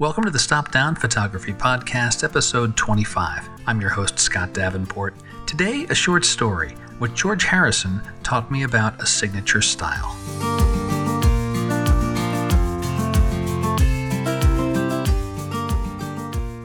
Welcome to the Stop Down Photography Podcast, episode 25. I'm your host, Scott Davenport. Today, a short story what George Harrison taught me about a signature style.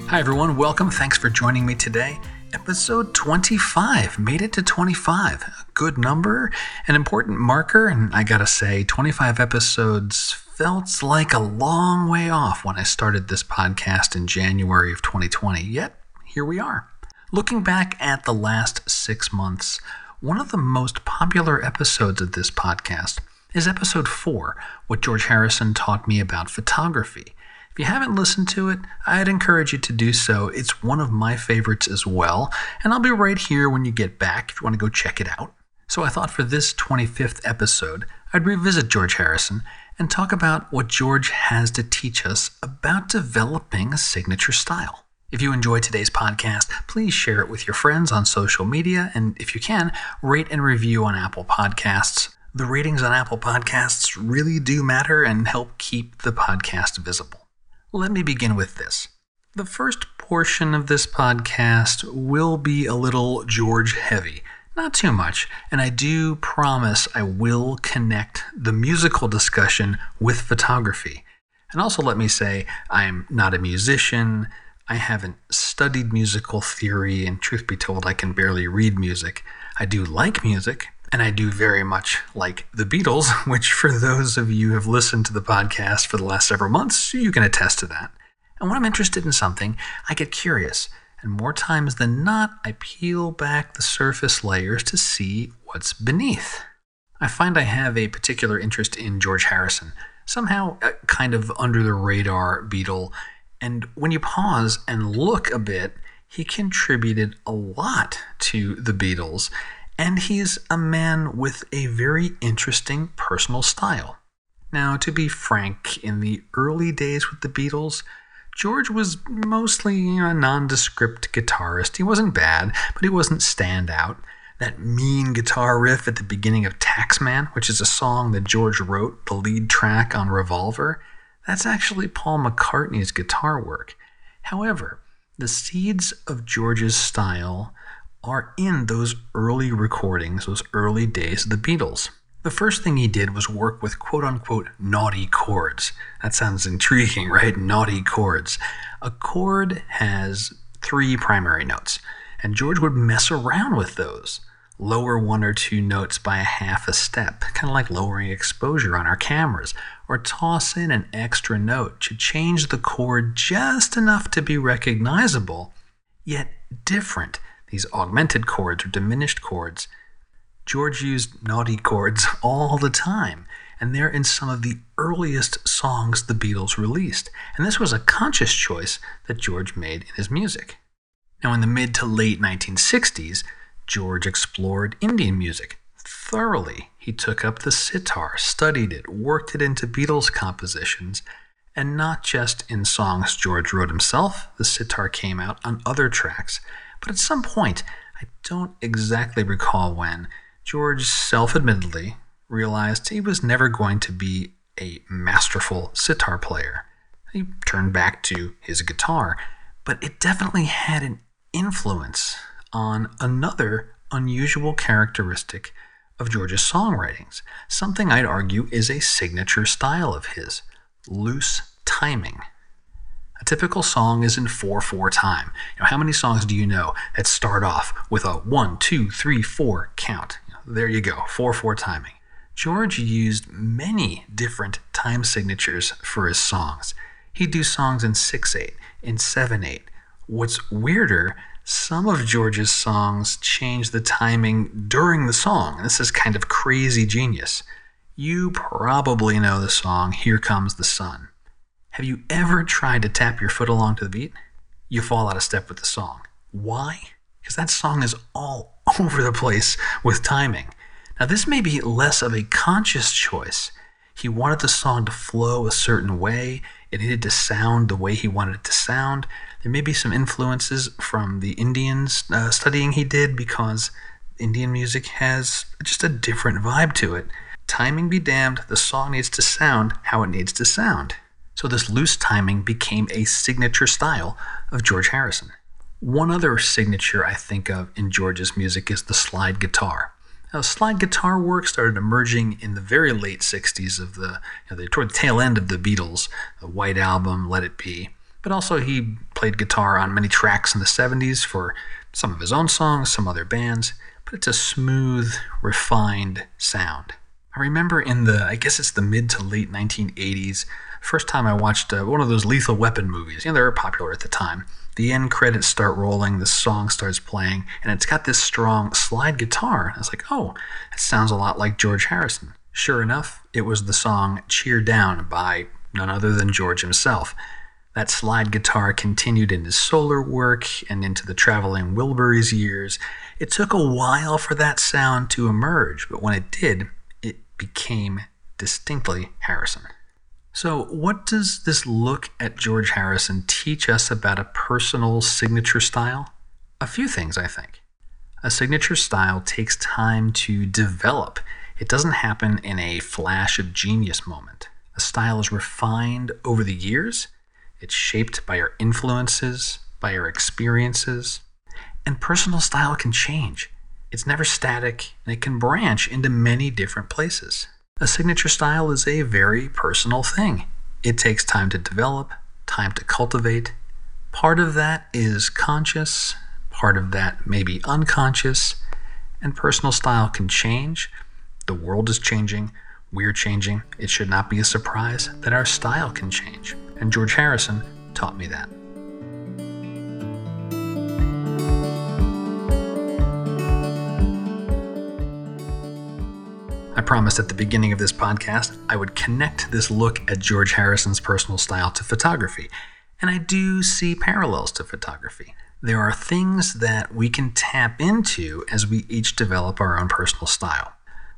Hi, everyone. Welcome. Thanks for joining me today. Episode 25 made it to 25. A good number, an important marker, and I gotta say, 25 episodes felt like a long way off when I started this podcast in January of 2020. Yet, here we are. Looking back at the last six months, one of the most popular episodes of this podcast is episode 4 What George Harrison Taught Me About Photography. If you haven't listened to it, I'd encourage you to do so. It's one of my favorites as well, and I'll be right here when you get back if you want to go check it out. So I thought for this 25th episode, I'd revisit George Harrison and talk about what George has to teach us about developing a signature style. If you enjoyed today's podcast, please share it with your friends on social media, and if you can, rate and review on Apple Podcasts. The ratings on Apple Podcasts really do matter and help keep the podcast visible. Let me begin with this. The first portion of this podcast will be a little George heavy. Not too much, and I do promise I will connect the musical discussion with photography. And also, let me say, I'm not a musician. I haven't studied musical theory, and truth be told, I can barely read music. I do like music, and I do very much like the Beatles, which, for those of you who have listened to the podcast for the last several months, you can attest to that. And when I'm interested in something, I get curious, and more times than not, I peel back the surface layers to see what's beneath. I find I have a particular interest in George Harrison, somehow a kind of under the radar Beatle, and when you pause and look a bit, he contributed a lot to the Beatles and he's a man with a very interesting personal style. Now, to be frank, in the early days with the Beatles, George was mostly a nondescript guitarist. He wasn't bad, but he wasn't standout. That mean guitar riff at the beginning of Taxman, which is a song that George wrote, the lead track on Revolver, that's actually Paul McCartney's guitar work. However, the seeds of George's style are in those early recordings, those early days of the Beatles. The first thing he did was work with quote unquote naughty chords. That sounds intriguing, right? Naughty chords. A chord has three primary notes, and George would mess around with those. Lower one or two notes by a half a step, kind of like lowering exposure on our cameras, or toss in an extra note to change the chord just enough to be recognizable, yet different these augmented chords or diminished chords, George used naughty chords all the time, and they're in some of the earliest songs the Beatles released. And this was a conscious choice that George made in his music. Now, in the mid to late 1960s, George explored Indian music thoroughly. He took up the sitar, studied it, worked it into Beatles compositions, and not just in songs George wrote himself, the sitar came out on other tracks. But at some point, I don't exactly recall when, George self admittedly realized he was never going to be a masterful sitar player. He turned back to his guitar, but it definitely had an influence on another unusual characteristic of George's songwritings, something I'd argue is a signature style of his loose timing. A typical song is in 4 4 time. You know, how many songs do you know that start off with a one, two, three, four count? There you go, 4 4 timing. George used many different time signatures for his songs. He'd do songs in 6 8, in 7 8. What's weirder, some of George's songs change the timing during the song. This is kind of crazy genius. You probably know the song Here Comes the Sun. Have you ever tried to tap your foot along to the beat? You fall out of step with the song. Why? Because that song is all over the place with timing. Now, this may be less of a conscious choice. He wanted the song to flow a certain way, it needed to sound the way he wanted it to sound. There may be some influences from the Indians uh, studying he did because Indian music has just a different vibe to it. Timing be damned, the song needs to sound how it needs to sound. So this loose timing became a signature style of George Harrison. One other signature I think of in George's music is the slide guitar. Now, slide guitar work started emerging in the very late 60s of the, you know, the toward the tail end of the Beatles, the White Album, Let It Be. But also he played guitar on many tracks in the 70s for some of his own songs, some other bands, but it's a smooth, refined sound. I remember in the, I guess it's the mid to late 1980s, first time I watched uh, one of those Lethal Weapon movies. You know, they were popular at the time. The end credits start rolling, the song starts playing, and it's got this strong slide guitar. I was like, oh, it sounds a lot like George Harrison. Sure enough, it was the song Cheer Down by none other than George himself. That slide guitar continued in his solar work and into the traveling Wilburys years. It took a while for that sound to emerge, but when it did, it became distinctly Harrison. So, what does this look at George Harrison teach us about a personal signature style? A few things, I think. A signature style takes time to develop, it doesn't happen in a flash of genius moment. A style is refined over the years, it's shaped by our influences, by our experiences, and personal style can change. It's never static, and it can branch into many different places. A signature style is a very personal thing. It takes time to develop, time to cultivate. Part of that is conscious, part of that may be unconscious, and personal style can change. The world is changing, we're changing. It should not be a surprise that our style can change. And George Harrison taught me that. Promised at the beginning of this podcast I would connect this look at George Harrison's personal style to photography, and I do see parallels to photography. There are things that we can tap into as we each develop our own personal style.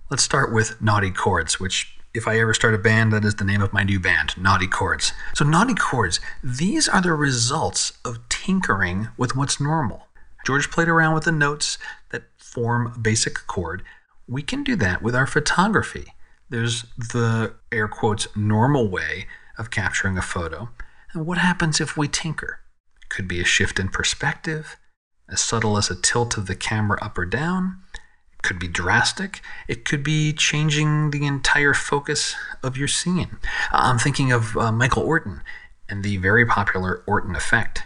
Let's start with Naughty Chords, which, if I ever start a band, that is the name of my new band, Naughty Chords. So, Naughty Chords, these are the results of tinkering with what's normal. George played around with the notes that form a basic chord we can do that with our photography. There's the air quotes normal way of capturing a photo. And what happens if we tinker? It could be a shift in perspective, as subtle as a tilt of the camera up or down. It could be drastic. It could be changing the entire focus of your scene. I'm thinking of uh, Michael Orton and the very popular Orton effect.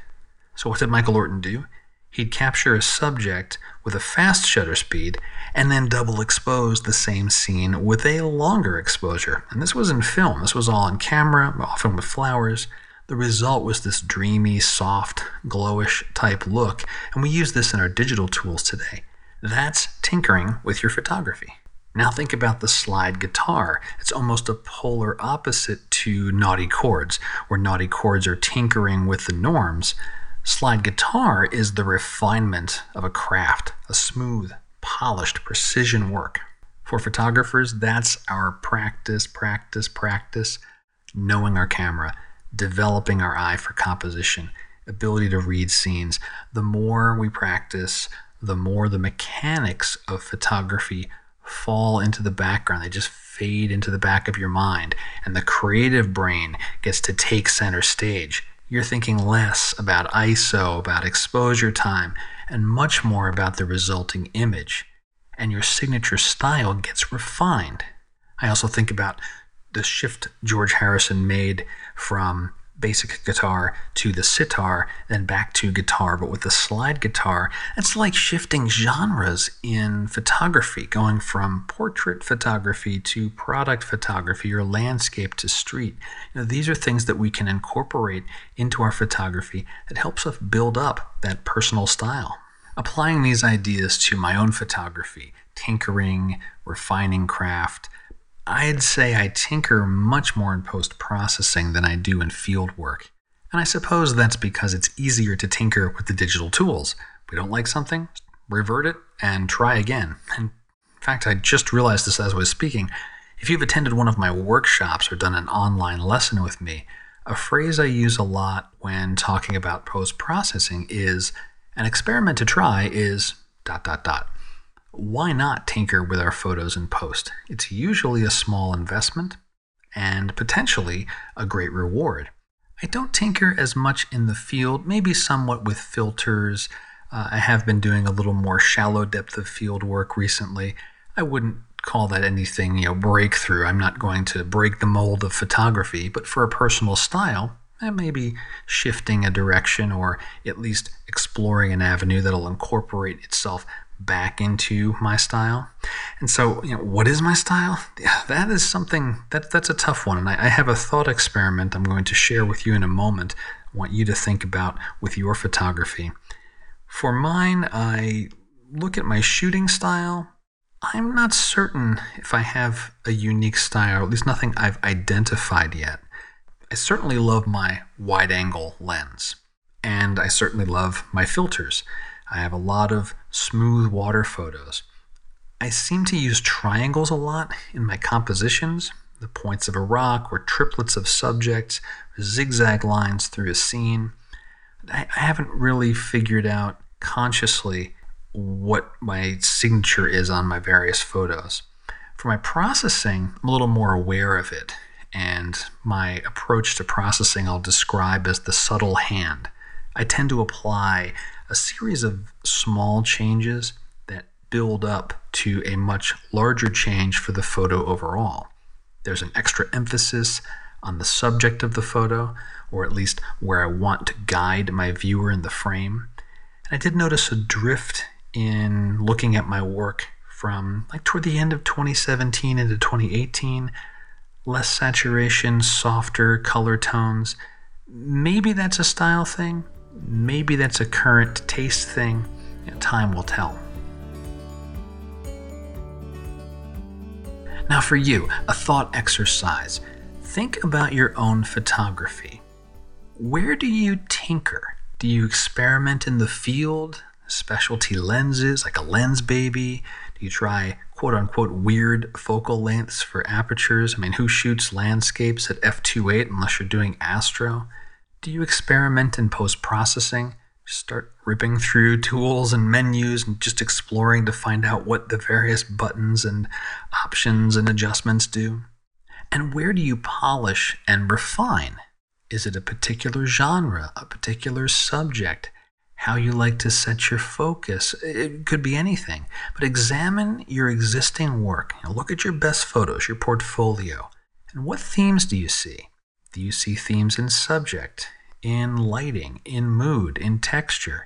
So, what did Michael Orton do? He'd capture a subject with a fast shutter speed and then double expose the same scene with a longer exposure. And this was in film, this was all on camera, often with flowers. The result was this dreamy, soft, glowish type look, and we use this in our digital tools today. That's tinkering with your photography. Now think about the slide guitar. It's almost a polar opposite to naughty chords, where naughty chords are tinkering with the norms. Slide guitar is the refinement of a craft, a smooth, polished precision work. For photographers, that's our practice, practice, practice, knowing our camera, developing our eye for composition, ability to read scenes. The more we practice, the more the mechanics of photography fall into the background. They just fade into the back of your mind, and the creative brain gets to take center stage. You're thinking less about ISO, about exposure time, and much more about the resulting image. And your signature style gets refined. I also think about the shift George Harrison made from basic guitar to the sitar, then back to guitar, but with the slide guitar, it's like shifting genres in photography, going from portrait photography to product photography or landscape to street. You know, these are things that we can incorporate into our photography that helps us build up that personal style. Applying these ideas to my own photography, tinkering, refining craft, I'd say I tinker much more in post processing than I do in field work. And I suppose that's because it's easier to tinker with the digital tools. We don't like something, revert it and try again. And in fact, I just realized this as I was speaking. If you've attended one of my workshops or done an online lesson with me, a phrase I use a lot when talking about post processing is an experiment to try is dot dot dot why not tinker with our photos in post? It's usually a small investment, and potentially a great reward. I don't tinker as much in the field, maybe somewhat with filters. Uh, I have been doing a little more shallow depth of field work recently. I wouldn't call that anything, you know, breakthrough. I'm not going to break the mold of photography, but for a personal style, I may be shifting a direction or at least exploring an avenue that'll incorporate itself back into my style. And so, you know, what is my style? That is something that that's a tough one. And I, I have a thought experiment I'm going to share with you in a moment. I want you to think about with your photography. For mine, I look at my shooting style. I'm not certain if I have a unique style, at least nothing I've identified yet. I certainly love my wide angle lens, and I certainly love my filters. I have a lot of smooth water photos. I seem to use triangles a lot in my compositions, the points of a rock or triplets of subjects, zigzag lines through a scene. I, I haven't really figured out consciously what my signature is on my various photos. For my processing, I'm a little more aware of it, and my approach to processing I'll describe as the subtle hand. I tend to apply a series of small changes that build up to a much larger change for the photo overall. There's an extra emphasis on the subject of the photo, or at least where I want to guide my viewer in the frame. And I did notice a drift in looking at my work from like toward the end of 2017 into 2018. Less saturation, softer color tones. Maybe that's a style thing. Maybe that's a current taste thing. and time will tell. Now, for you, a thought exercise. Think about your own photography. Where do you tinker? Do you experiment in the field? Specialty lenses, like a Lensbaby? Do you try quote unquote weird focal lengths for apertures? I mean, who shoots landscapes at f2.8 unless you're doing astro? Do you experiment in post processing? Start ripping through tools and menus and just exploring to find out what the various buttons and options and adjustments do? And where do you polish and refine? Is it a particular genre, a particular subject? How you like to set your focus? It could be anything. But examine your existing work. look at your best photos, your portfolio. And what themes do you see? Do you see themes in subject, in lighting, in mood, in texture?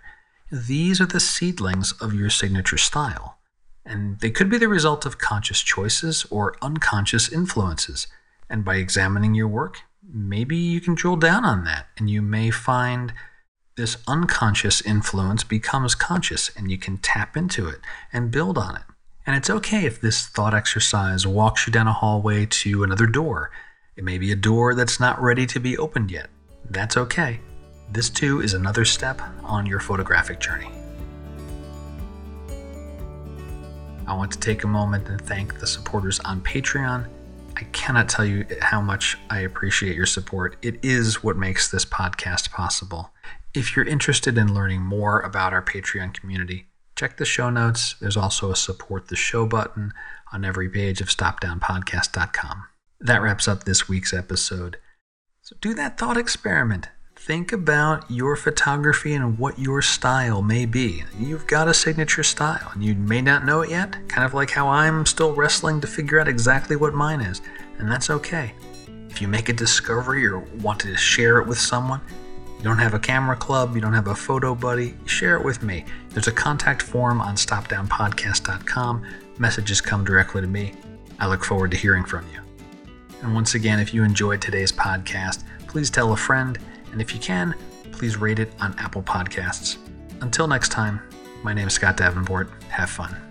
These are the seedlings of your signature style, and they could be the result of conscious choices or unconscious influences. And by examining your work, maybe you can drill down on that, and you may find this unconscious influence becomes conscious, and you can tap into it and build on it. And it's okay if this thought exercise walks you down a hallway to another door it may be a door that's not ready to be opened yet. That's okay. This too is another step on your photographic journey. I want to take a moment and thank the supporters on Patreon. I cannot tell you how much I appreciate your support. It is what makes this podcast possible. If you're interested in learning more about our Patreon community, check the show notes. There's also a support the show button on every page of stopdownpodcast.com. That wraps up this week's episode. So do that thought experiment. Think about your photography and what your style may be. You've got a signature style and you may not know it yet, kind of like how I'm still wrestling to figure out exactly what mine is, and that's okay. If you make a discovery or want to share it with someone, you don't have a camera club, you don't have a photo buddy, share it with me. There's a contact form on stopdownpodcast.com. Messages come directly to me. I look forward to hearing from you. And once again, if you enjoyed today's podcast, please tell a friend, and if you can, please rate it on Apple Podcasts. Until next time, my name is Scott Davenport. Have fun.